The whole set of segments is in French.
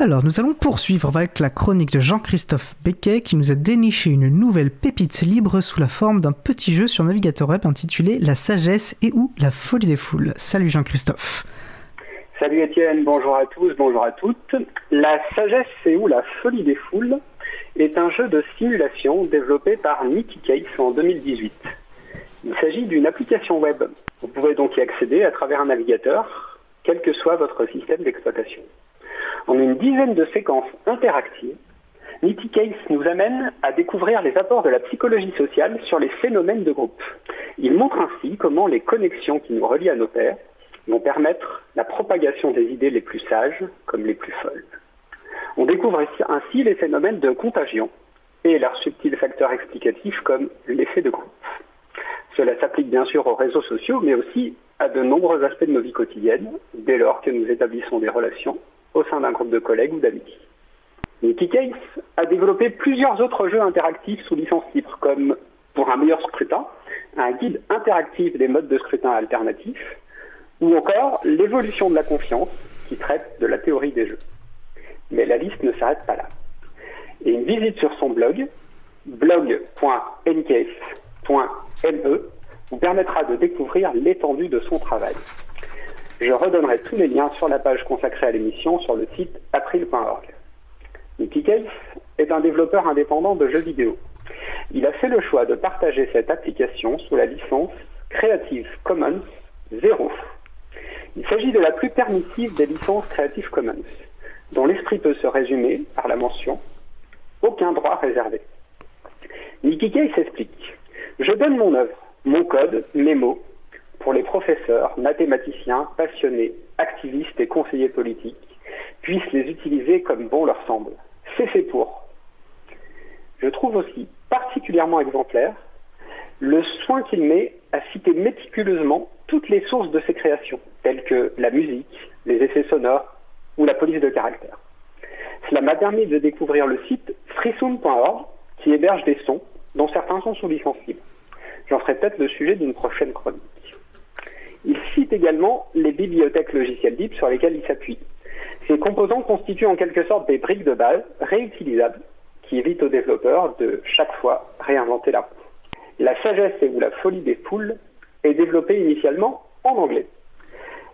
Alors, nous allons poursuivre avec la chronique de Jean-Christophe Becquet qui nous a déniché une nouvelle pépite libre sous la forme d'un petit jeu sur navigateur web intitulé La sagesse et ou la folie des foules. Salut Jean-Christophe. Salut Étienne, bonjour à tous, bonjour à toutes. La sagesse et ou la folie des foules est un jeu de simulation développé par Nicky Case en 2018. Il s'agit d'une application web. Vous pouvez donc y accéder à travers un navigateur, quel que soit votre système d'exploitation. En une dizaine de séquences interactives, Nitty Case nous amène à découvrir les apports de la psychologie sociale sur les phénomènes de groupe. Il montre ainsi comment les connexions qui nous relient à nos pairs vont permettre la propagation des idées les plus sages comme les plus folles. On découvre ainsi les phénomènes de contagion et leurs subtils facteurs explicatifs comme l'effet de groupe. Cela s'applique bien sûr aux réseaux sociaux, mais aussi à de nombreux aspects de nos vies quotidiennes, dès lors que nous établissons des relations au sein d'un groupe de collègues ou d'amis. Nicky Case a développé plusieurs autres jeux interactifs sous licence libre, comme pour un meilleur scrutin, un guide interactif des modes de scrutin alternatifs, ou encore l'évolution de la confiance, qui traite de la théorie des jeux. Mais la liste ne s'arrête pas là. Et une visite sur son blog, blog.ncase.me, vous permettra de découvrir l'étendue de son travail. Je redonnerai tous les liens sur la page consacrée à l'émission sur le site april.org. Nicky Case est un développeur indépendant de jeux vidéo. Il a fait le choix de partager cette application sous la licence Creative Commons 0. Il s'agit de la plus permissive des licences Creative Commons, dont l'esprit peut se résumer par la mention aucun droit réservé. Nicky Case explique Je donne mon œuvre, mon code, mes mots, pour les professeurs, mathématiciens, passionnés, activistes et conseillers politiques puissent les utiliser comme bon leur semble. C'est fait pour. Je trouve aussi particulièrement exemplaire le soin qu'il met à citer méticuleusement toutes les sources de ses créations, telles que la musique, les effets sonores ou la police de caractère. Cela m'a permis de découvrir le site freesound.org qui héberge des sons dont certains sont sous licence. J'en ferai peut-être le sujet d'une prochaine chronique. Il cite également les bibliothèques logicielles libres sur lesquelles il s'appuie. Ces composants constituent en quelque sorte des briques de base réutilisables qui évitent aux développeurs de chaque fois réinventer la roue. La sagesse et ou la folie des foules est développée initialement en anglais.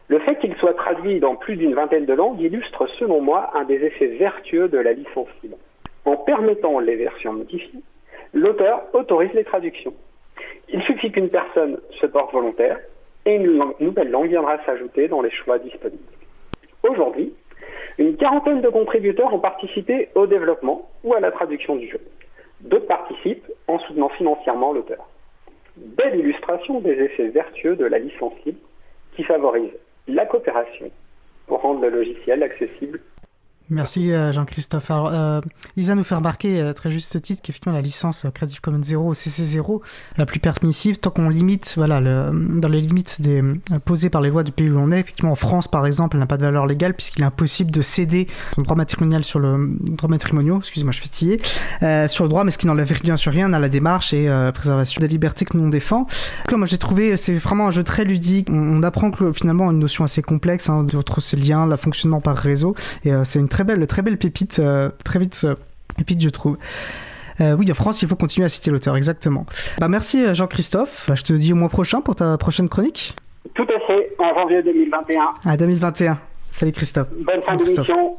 Le fait qu'il soit traduit dans plus d'une vingtaine de langues illustre selon moi un des effets vertueux de la licence libre. En permettant les versions modifiées, l'auteur autorise les traductions. Il suffit qu'une personne se porte volontaire et une nouvelle langue viendra s'ajouter dans les choix disponibles. Aujourd'hui, une quarantaine de contributeurs ont participé au développement ou à la traduction du jeu. D'autres participent en soutenant financièrement l'auteur. Belle illustration des effets vertueux de la licence libre qui favorise la coopération pour rendre le logiciel accessible Merci euh, Jean-Christophe. Euh, Isa nous fait remarquer, euh, très juste titre, qu'effectivement la licence Creative Commons 0, CC0, la plus permissive, tant qu'on limite, voilà, dans les limites des, posées par les lois du pays où l'on est, effectivement en France par exemple, elle n'a pas de valeur légale puisqu'il est impossible de céder son droit matrimonial sur le droit matrimonial, excusez-moi je fais tiller, sur le droit, mais ce qui n'enlève bien sûr rien à la démarche et préservation des libertés que nous on défend. Donc, moi j'ai trouvé, c'est vraiment un jeu très ludique, on, apprend que finalement une notion assez complexe, hein, de ces liens, le fonctionnement par réseau, et c'est une très belle, très belle pépite, euh, très vite euh, pépite je trouve. Euh, oui, en France, il faut continuer à citer l'auteur, exactement. Bah, merci Jean-Christophe. Bah, je te dis au mois prochain pour ta prochaine chronique. Tout à fait, en janvier 2021. À 2021. Salut Christophe. Bonne fin d'émission.